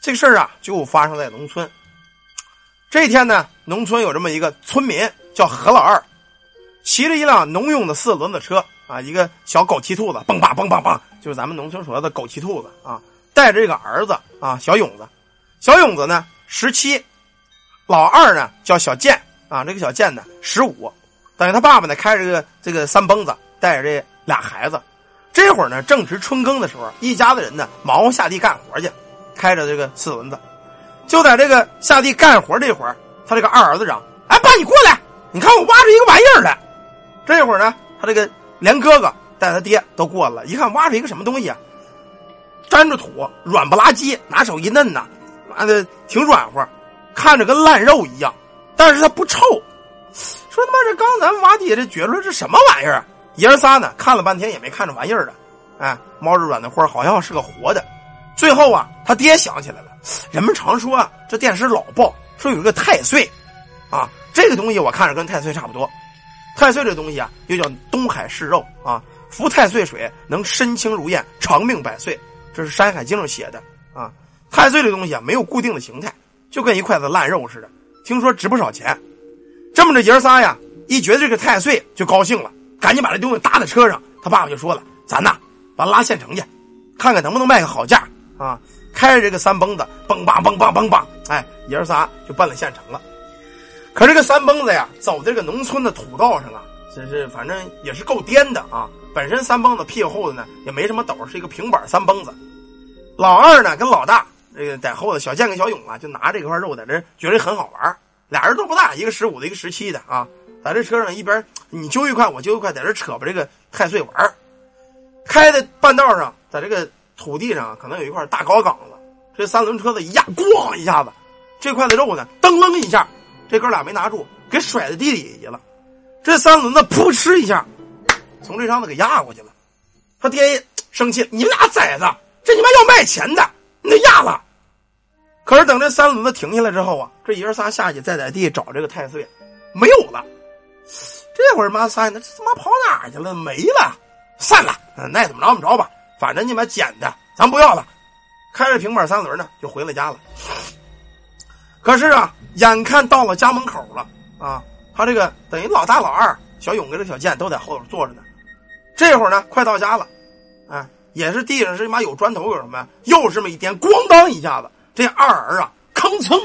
这个事儿啊，就发生在农村。这一天呢，农村有这么一个村民叫何老二，骑着一辆农用的四轮子车啊，一个小狗骑兔子，蹦吧蹦吧蹦，就是咱们农村所说的狗骑兔子啊，带着这个儿子啊，小勇子，小勇子呢十七，老二呢叫小健啊，这个小健呢十五，等于他爸爸呢开着个这个三蹦子，带着这俩孩子，这会儿呢正值春耕的时候，一家子人呢忙活下地干活去，开着这个四轮子。就在这个下地干活这会儿，他这个二儿子嚷：“哎，爸，你过来！你看我挖出一个玩意儿来。”这会儿呢，他这个连哥哥带他爹都过来了，一看挖出一个什么东西啊，沾着土，软不拉几，拿手一嫩呐，妈的挺软和，看着跟烂肉一样，但是它不臭。说他妈这刚咱挖地下这掘出来这什么玩意儿？爷儿仨呢看了半天也没看着玩意儿的，哎，猫着软的花好像是个活的。最后啊，他爹想起来了。人们常说啊，这电视老报说有一个太岁，啊，这个东西我看着跟太岁差不多。太岁这东西啊，又叫东海市肉啊，服太岁水能身轻如燕，长命百岁。这是《山海经》上写的啊。太岁这东西啊，没有固定的形态，就跟一块子烂肉似的。听说值不少钱。这么着爷仨呀，一觉得这个太岁就高兴了，赶紧把这东西搭在车上。他爸爸就说了：“咱呐，把拉县城去，看看能不能卖个好价啊。”开着这个三蹦子，蹦吧蹦吧蹦吧，哎，爷儿仨就奔了县城了。可这个三蹦子呀，走这个农村的土道上啊，真是反正也是够颠的啊。本身三蹦子屁股后头呢也没什么斗，是一个平板三蹦子。老二呢跟老大这个在后头，小健跟小勇啊就拿这块肉在这觉得很好玩。俩人都不大，一个十五的，一个十七的啊，在这车上一边你揪一块我揪一块，在这扯吧这个太岁玩。开的半道上，在这个。土地上可能有一块大高岗子，这三轮车子一压，咣一下子，这块的肉呢，噔楞一下，这哥俩没拿住，给甩在地里去了。这三轮子扑哧一下，从这上头给压过去了。他爹生气：“你们俩崽子，这你妈要卖钱的，你压了。”可是等这三轮子停下来之后啊，这爷仨下去再在地找这个太岁，没有了。这会儿妈三，那这他妈跑哪去了？没了，散了，那怎么着怎么着吧。反正你妈捡的，咱不要了。开着平板三轮呢，就回了家了。可是啊，眼看到了家门口了啊，他这个等于老大、老二、小勇跟这小健都在后头坐着呢。这会儿呢，快到家了，啊，也是地上是妈有砖头有什么呀，又是这么一颠，咣当一下子，这二儿啊，吭噌，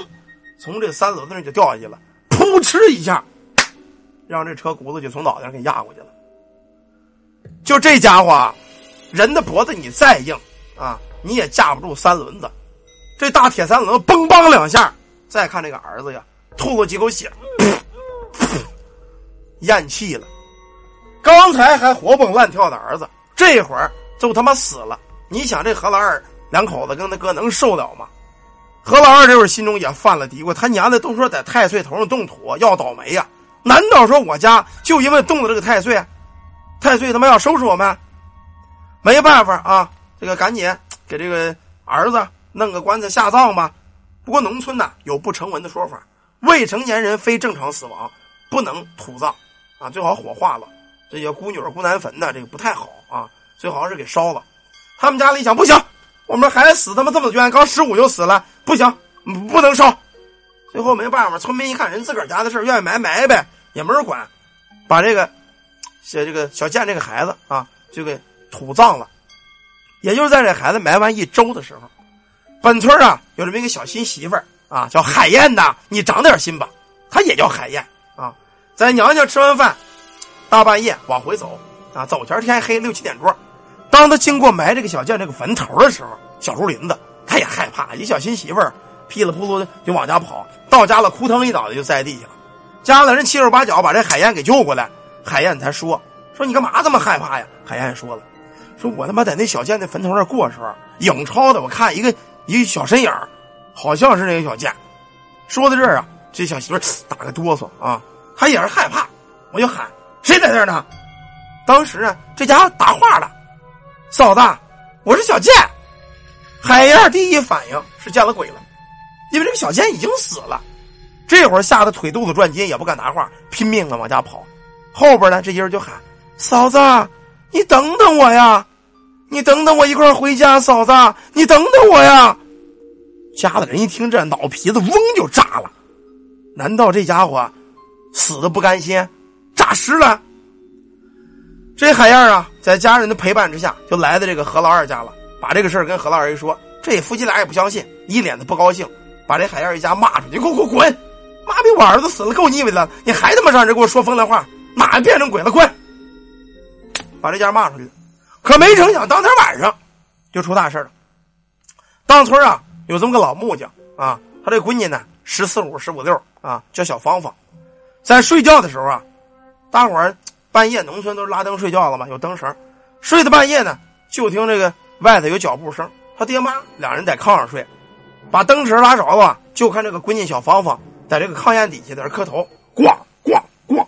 从这三轮子上就掉下去了，扑哧一下，让这车轱辘就从脑袋上给压过去了。就这家伙。人的脖子你再硬啊，你也架不住三轮子。这大铁三轮嘣嘣两下，再看这个儿子呀，吐了几口血，咽气了。刚才还活蹦乱跳的儿子，这会儿就他妈死了。你想这何老二两口子跟他哥能受了吗？何老二这会儿心中也犯了嘀咕：他娘的都说在太岁头上动土要倒霉呀，难道说我家就因为动了这个太岁，太岁他妈要收拾我们？没办法啊，这个赶紧给这个儿子弄个棺材下葬吧。不过农村呢有不成文的说法，未成年人非正常死亡不能土葬啊，最好火化了。这叫孤女孤男坟的，这个不太好啊，最好是给烧了。他们家里想不行，我们孩子死他妈这么冤，刚十五就死了，不行，不能烧。最后没办法，村民一看人自个儿家的事愿意埋埋呗，也没人管，把这个写这个小健这个孩子啊就给。土葬了，也就是在这孩子埋完一周的时候，本村啊有这么一个小新媳妇儿啊，叫海燕呐，你长点心吧，她也叫海燕啊，在娘家吃完饭，大半夜往回走啊，走前天黑六七点钟，当他经过埋这个小健这个坟头的时候，小树林子，他也害怕，一小新媳妇儿噼里扑噜的就往家跑，到家了扑腾一脑袋就栽地下了，家里人七手八脚把这海燕给救过来，海燕才说说你干嘛这么害怕呀？海燕说了。说我他妈在那小贱那坟头那过时候，影超的，我看一个一个小身影好像是那个小贱。说到这儿啊，这小媳妇打个哆嗦啊，她也是害怕，我就喊谁在这儿呢？当时啊，这家伙答话了，嫂子，我是小贱。海燕第一反应是见了鬼了，因为这个小贱已经死了。这会儿吓得腿肚子转筋，也不敢答话，拼命的往家跑。后边呢，这些人就喊嫂子。你等等我呀，你等等我一块回家，嫂子，你等等我呀。家的人一听这，脑皮子嗡就炸了。难道这家伙死的不甘心，诈尸了？这海燕啊，在家人的陪伴之下，就来到这个何老二家了。把这个事儿跟何老二一说，这夫妻俩也不相信，一脸的不高兴，把这海燕一家骂出去：“给我滚滚！妈逼，我儿子死了够腻歪的，你还他妈让人给我说风凉话，哪变成鬼了？滚！”把这家骂出去。可没成想，当天晚上就出大事了。当村啊，有这么个老木匠啊，他这闺女呢，十四五、十五六啊，叫小芳芳，在睡觉的时候啊，大伙儿。半夜农村都是拉灯睡觉了嘛，有灯绳，睡到半夜呢，就听这个外头有脚步声。他爹妈两人在炕上睡，把灯绳拉着了，就看这个闺女小芳芳在这个炕沿底下在这磕头，咣咣咣。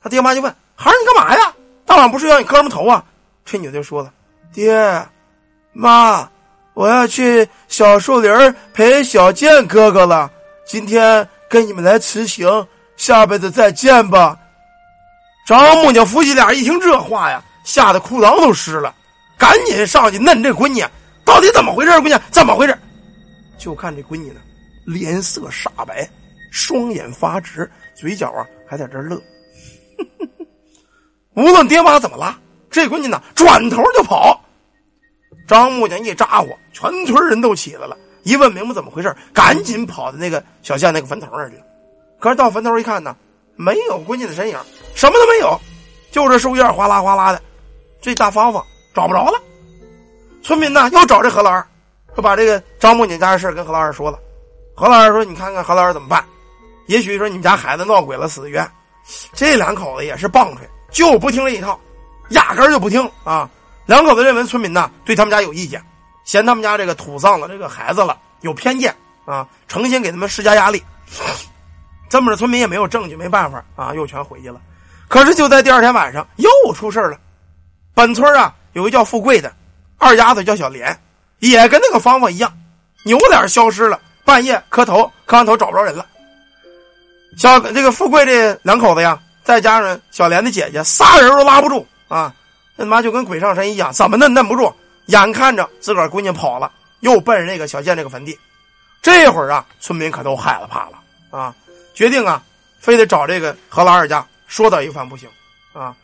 他爹妈就问：“孩儿，你干嘛呀？大晚不睡觉，你磕什么头啊？”这女的就说了：“爹妈，我要去小树林陪小健哥哥了，今天跟你们来辞行，下辈子再见吧。”张木匠夫妻俩一听这话呀，吓得裤裆都湿了，赶紧上去嫩这闺女，到底怎么回事？闺女怎么回事？就看这闺女呢，脸色煞白，双眼发直，嘴角啊还在这乐。无论爹妈怎么拉，这闺女呢转头就跑。张木匠一咋呼，全村人都起来了，一问明白怎么回事，赶紧跑到那个小县那个坟头那儿去了。可是到坟头一看呢，没有闺女的身影。什么都没有，就这树叶哗啦哗啦的，这大方方找不着了。村民呢又找这何老二，说把这个张木匠家的事跟何老二说了。何老二说：“你看看何老二怎么办？也许说你们家孩子闹鬼了，死的冤。”这两口子也是棒槌，就不听这一套，压根就不听啊！两口子认为村民呢对他们家有意见，嫌他们家这个土葬了这个孩子了，有偏见啊，诚心给他们施加压力。这么着，村民也没有证据，没办法啊，又全回去了。可是就在第二天晚上又出事了，本村啊有一叫富贵的，二丫子叫小莲，也跟那个芳芳一样，扭脸消失了。半夜磕头，磕完头找不着人了。小这个富贵这两口子呀，再加上小莲的姐姐，仨人都拉不住啊，那他妈就跟鬼上身一样，怎么嫩嫩不住。眼看着自个儿闺女跑了，又奔着那个小贱这个坟地。这会儿啊，村民可都害了怕了啊，决定啊，非得找这个何老二家。说道一番不行，啊，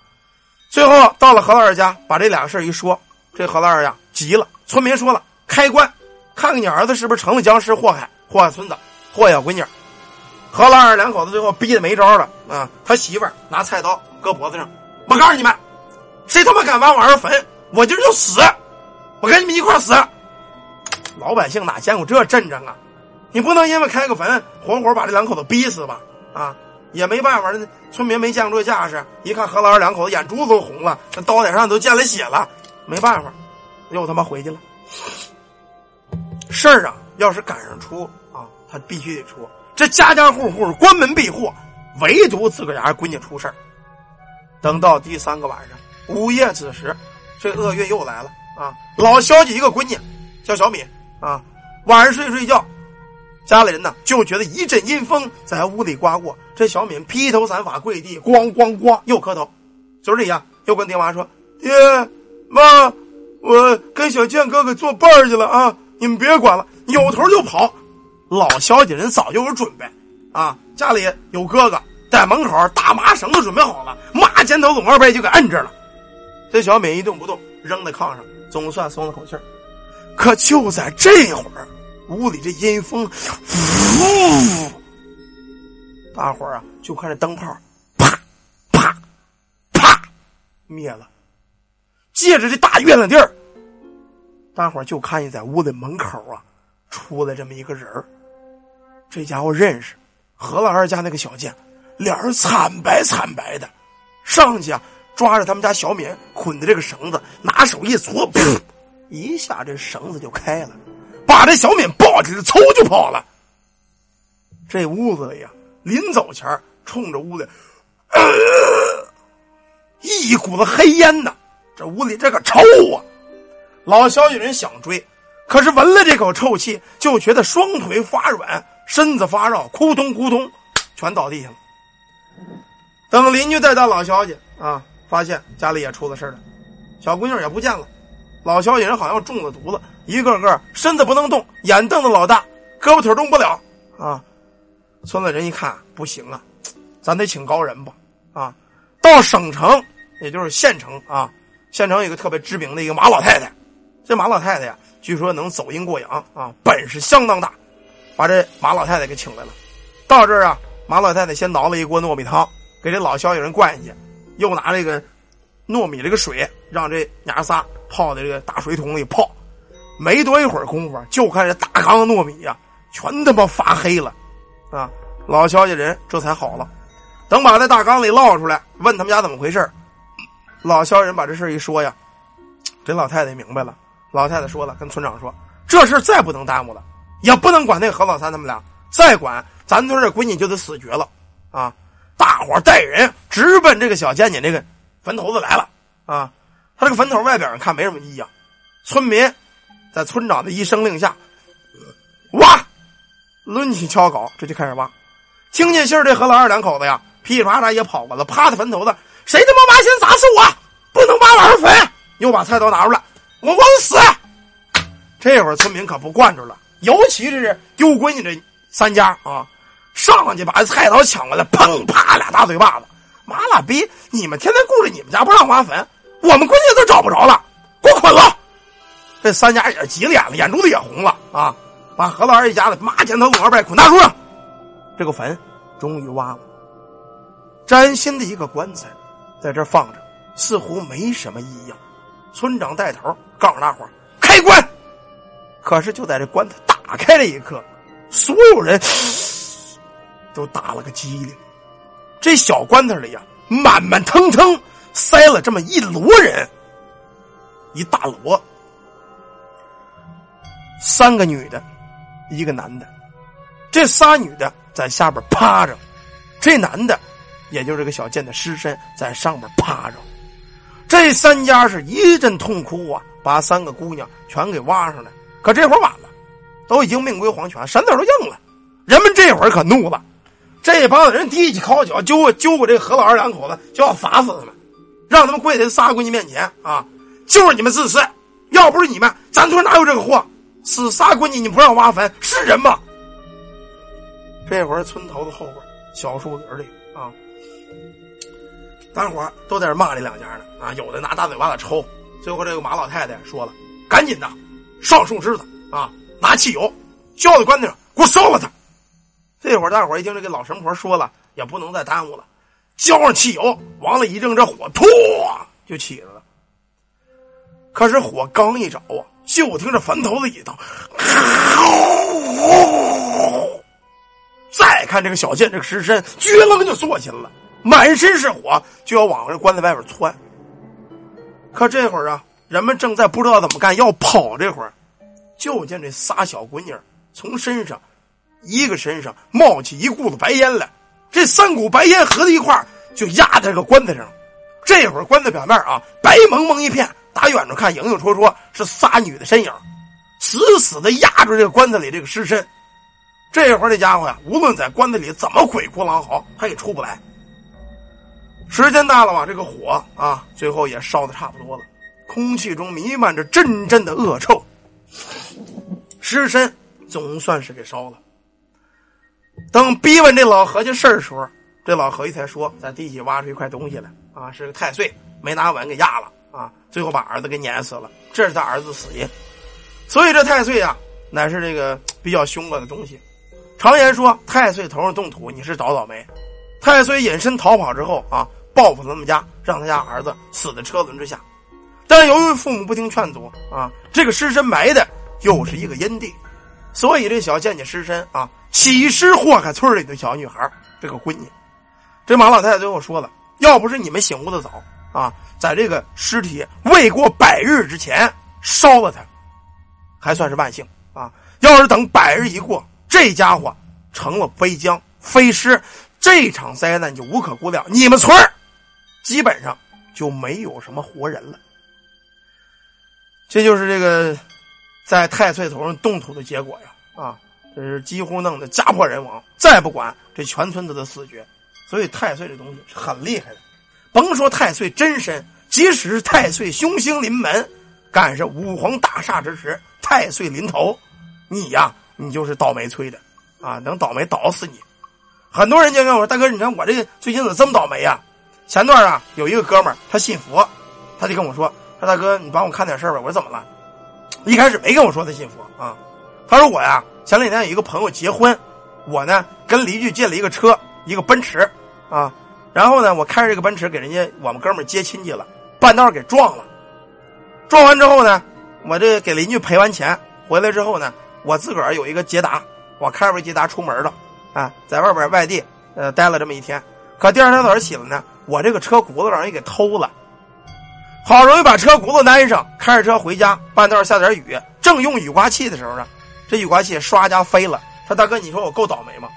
最后到了何老二家，把这俩事一说，这何老二呀急了。村民说了，开棺，看看你儿子是不是成了僵尸祸害，祸害村子，祸害小闺女。何老二两口子最后逼得没招了啊！他媳妇拿菜刀搁脖子上，我告诉你们，谁他妈敢挖我儿坟，我今儿就死，我跟你们一块死。老百姓哪见过这阵仗啊？你不能因为开个坟，活活把这两口子逼死吧？啊！也没办法，村民没见过这架势，一看何老二两口子眼珠子都红了，那刀点上都见了血了，没办法，又他妈回去了。事儿啊，要是赶上出啊，他必须得出。这家家户户关门闭户，唯独自个儿家闺女出事儿。等到第三个晚上，午夜子时，这厄运又来了啊！老小姐一个闺女叫小敏啊，晚上睡睡觉。家里人呢就觉得一阵阴风在屋里刮过，这小敏披头散发跪地，咣咣咣又磕头，嘴里呀又跟爹妈说：“爹妈，我跟小健哥哥作伴去了啊，你们别管了。”扭头就跑。老小姐人早就有准备啊，家里有哥哥在门口，大麻绳都准备好了，妈肩头拢二背就给摁着了。这小敏一动不动，扔在炕上，总算松了口气可就在这会儿。屋里这阴风，呜！大伙儿啊，就看这灯泡，啪啪啪灭了。借着这大月亮地儿，大伙儿就看见在屋的门口啊，出来这么一个人这家伙认识何老二家那个小贱，脸儿惨白惨白的，上去啊，抓着他们家小敏捆的这个绳子，拿手一搓，噗，一下这绳子就开了。把这小敏抱起来，嗖就跑了。这屋子里呀，临走前冲着屋里，一股子黑烟呐。这屋里这个臭啊！老小姐人想追，可是闻了这口臭气，就觉得双腿发软，身子发绕，扑通扑通，全倒地下了。等邻居带到老小姐啊，发现家里也出了事了，小姑娘也不见了。老小姐人好像中了毒了。一个个身子不能动，眼瞪得老大，胳膊腿动不了啊。村子人一看不行啊，咱得请高人吧啊。到省城，也就是县城啊，县城有一个特别知名的一个马老太太，这马老太太呀，据说能走阴过阳啊，本事相当大，把这马老太太给请来了。到这儿啊，马老太太先熬了一锅糯米汤，给这老萧家人灌下去，又拿这个糯米这个水，让这娘仨泡在这个大水桶里泡。没多一会儿功夫，就看这大缸糯米呀，全他妈发黑了，啊！老肖家人这才好了。等把这大缸里捞出来，问他们家怎么回事老肖人把这事一说呀，这老太太明白了。老太太说了，跟村长说：“这事再不能耽误了，也不能管那何老三他们俩，再管咱村这闺女就得死绝了。”啊！大伙带人直奔这个小贱贱这个坟头子来了。啊！他这个坟头外表上看没什么异样，村民在村长的一声令下，挖，抡起锹镐，这就开始挖。听见信儿，这何老二两口子呀。噼里啪啦也跑过来，趴在坟头子，谁他妈挖先砸死我！不能挖晚上坟！又把菜刀拿出来，我往死！这会儿村民可不惯着了，尤其是丢闺女这三家啊，上去把菜刀抢过来，砰啪俩大嘴巴子！妈了逼！你们天天顾着你们家不让挖坟，我们闺女都找不着了，给我捆了！这三家也急了眼了，眼珠子也红了啊！把何老二一家子马前头二拜捆大树上，这个坟终于挖了。崭新的一个棺材，在这放着，似乎没什么异样。村长带头告诉大伙开棺。可是就在这棺材打开的一刻，所有人都打了个激灵。这小棺材里呀，满满腾腾塞了这么一摞人，一大摞，三个女的，一个男的。这仨女的在下边趴着，这男的。也就是这个小贱的尸身在上面趴着，这三家是一阵痛哭啊，把三个姑娘全给挖上来。可这会儿晚了，都已经命归黄泉，神子都硬了。人们这会儿可怒了，这帮子人提起烤脚，揪揪过这何老二两口子，就要罚死他们，让他们跪在仨闺女面前啊！就是你们自私，要不是你们，咱村哪有这个货？死仨闺女你不让挖坟，是人吗？这会儿村头子后边小树林里啊。大伙都在这骂这两家呢啊！有的拿大嘴巴子抽。最后这个马老太太说了：“赶紧的，上树枝子啊，拿汽油浇在棺材上，给我烧了它。”这会儿大伙一听这个老神婆说了，也不能再耽误了，浇上汽油往里一扔，这火突就起来了。可是火刚一着啊，就听着坟头子一倒，再看这个小贱这个尸身，撅楞就坐起来了。满身是火，就要往这棺材外边窜。可这会儿啊，人们正在不知道怎么干，要跑。这会儿，就见这仨小闺女从身上，一个身上冒起一股子白烟来。这三股白烟合在一块就压在这个棺材上。这会儿棺材表面啊，白蒙蒙一片，打远处看，影影绰绰是仨女的身影，死死的压住这个棺材里这个尸身。这会儿这家伙呀，无论在棺材里怎么鬼哭狼嚎，他也出不来。时间大了吧，这个火啊，最后也烧的差不多了。空气中弥漫着阵阵的恶臭，尸身总算是给烧了。等逼问这老何家事儿时候，这老何一才说，在地下挖出一块东西来啊，是个太岁，没拿稳给压了啊，最后把儿子给碾死了，这是他儿子死因。所以这太岁啊，乃是这个比较凶恶的东西。常言说，太岁头上动土，你是找倒霉。太岁隐身逃跑之后啊。报复他们家，让他家儿子死在车轮之下。但由于父母不听劝阻啊，这个尸身埋的又是一个阴地，所以这小贱贱尸身啊，起尸祸害村里的小女孩这个闺女。这马老太太最后说了：“要不是你们醒悟的早啊，在这个尸体未过百日之前烧了它，还算是万幸啊。要是等百日一过，这家伙成了飞僵飞尸，这场灾难就无可估量。你们村。”基本上就没有什么活人了，这就是这个在太岁头上动土的结果呀！啊，这是几乎弄得家破人亡，再不管这全村子的死绝。所以太岁这东西是很厉害的，甭说太岁真身，即使是太岁凶星临门，赶上五皇大厦之时，太岁临头，你呀你就是倒霉催的啊，能倒霉倒死你。很多人就跟我说：“大哥，你看我这个最近怎么这么倒霉呀？”前段啊，有一个哥们儿他信佛，他就跟我说：“大哥，你帮我看点事儿吧。”我说：“怎么了？”一开始没跟我说他信佛啊，他说：“我呀，前两天有一个朋友结婚，我呢跟邻居借了一个车，一个奔驰啊，然后呢，我开着这个奔驰给人家我们哥们接亲戚了，半道给撞了。撞完之后呢，我这给邻居赔完钱回来之后呢，我自个儿有一个捷达，我开着捷达出门了，啊，在外边外地呃待了这么一天，可第二天早上起来呢，我这个车轱辘让人给偷了。”好容易把车轱辘安上，开着车回家，半道下点雨，正用雨刮器的时候呢，这雨刮器唰家飞了。他大哥，你说我够倒霉吗？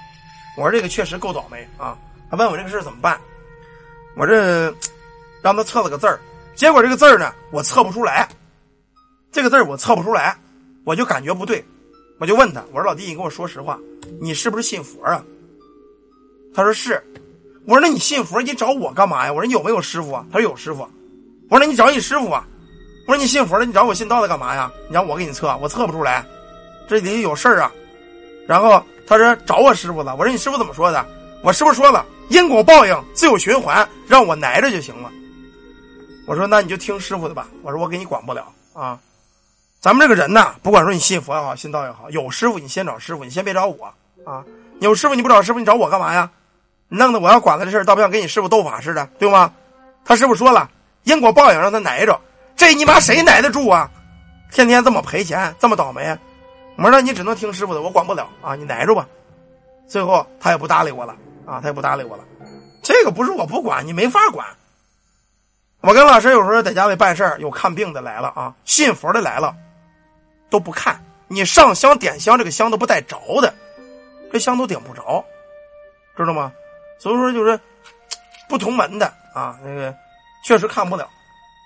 我说这个确实够倒霉啊。他问我这个事怎么办？我这让他测了个字儿，结果这个字儿呢，我测不出来。这个字儿我测不出来，我就感觉不对，我就问他，我说老弟，你跟我说实话，你是不是信佛啊？他说是。我说那你信佛，你找我干嘛呀？我说你有没有师傅啊？他说有师傅。我说那你找你师傅啊！我说你信佛的，你找我信道的干嘛呀？你让我给你测，我测不出来，这里有事儿啊。然后他说找我师傅了。我说你师傅怎么说的？我师傅说了，因果报应自有循环，让我挨着就行了。我说那你就听师傅的吧。我说我给你管不了啊。咱们这个人呐，不管说你信佛也好，信道也好，有师傅你先找师傅，你先别找我啊。有师傅你不找师傅，你找我干嘛呀？弄得我要管他的事儿，倒不像跟你师傅斗法似的，对吗？他师傅说了。因果报应让他挨着，这你妈谁挨得住啊？天天这么赔钱，这么倒霉。我说那你只能听师傅的，我管不了啊，你挨着吧。最后他也不搭理我了啊，他也不搭理我了。这个不是我不管，你没法管。我跟老师有时候在家里办事有看病的来了啊，信佛的来了，都不看。你上香点香，这个香都不带着的，这香都点不着，知道吗？所以说就是不同门的啊，那个。确实看不了，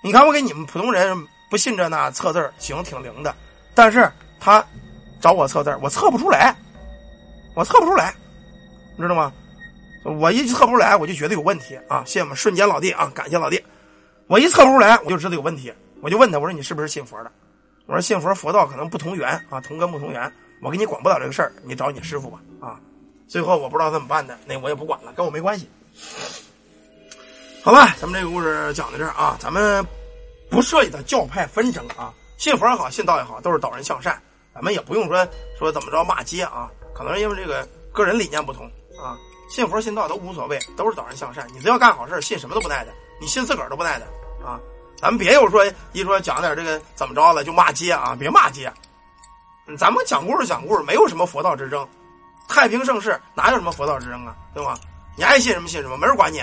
你看我给你们普通人不信这那测字行挺灵的，但是他找我测字我测不出来，我测不出来，你知道吗？我一测不出来，我就觉得有问题啊！谢谢我们瞬间老弟啊，感谢老弟。我一测不出来，我就知道有问题，我就问他，我说你是不是信佛的？我说信佛佛道可能不同源啊，同根不同源，我给你管不了这个事儿，你找你师傅吧啊！最后我不知道怎么办的，那我也不管了，跟我没关系。好吧，咱们这个故事讲到这儿啊，咱们不涉及到教派纷争啊，信佛也好，信道也好，都是导人向善，咱们也不用说说怎么着骂街啊，可能因为这个个人理念不同啊，信佛信道都无所谓，都是导人向善，你只要干好事信什么都不赖的，你信自个儿都不赖的啊，咱们别有说一说讲点这个怎么着了就骂街啊，别骂街，咱们讲故事讲故事，没有什么佛道之争，太平盛世哪有什么佛道之争啊，对吗？你爱信什么信什么，没人管你。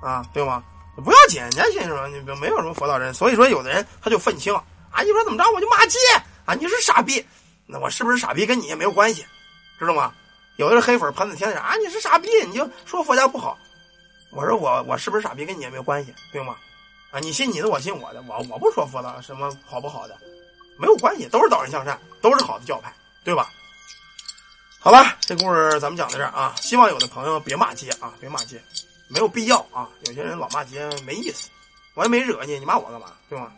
啊，对吗？不要紧，年轻什么？你没有什么佛道人，所以说有的人他就愤青啊！你说怎么着，我就骂街啊！你是傻逼，那我是不是傻逼跟你也没有关系，知道吗？有的是黑粉喷子，天天啊，你是傻逼，你就说佛家不好。我说我我是不是傻逼跟你也没有关系，对吗？啊，你信你的，我信我的，我我不说佛道什么好不好的，没有关系，都是导人向善，都是好的教派，对吧？好吧，这故事咱们讲到这儿啊，希望有的朋友别骂街啊，别骂街。没有必要啊！有些人老骂街没意思，我也没惹你，你骂我干嘛？对吗？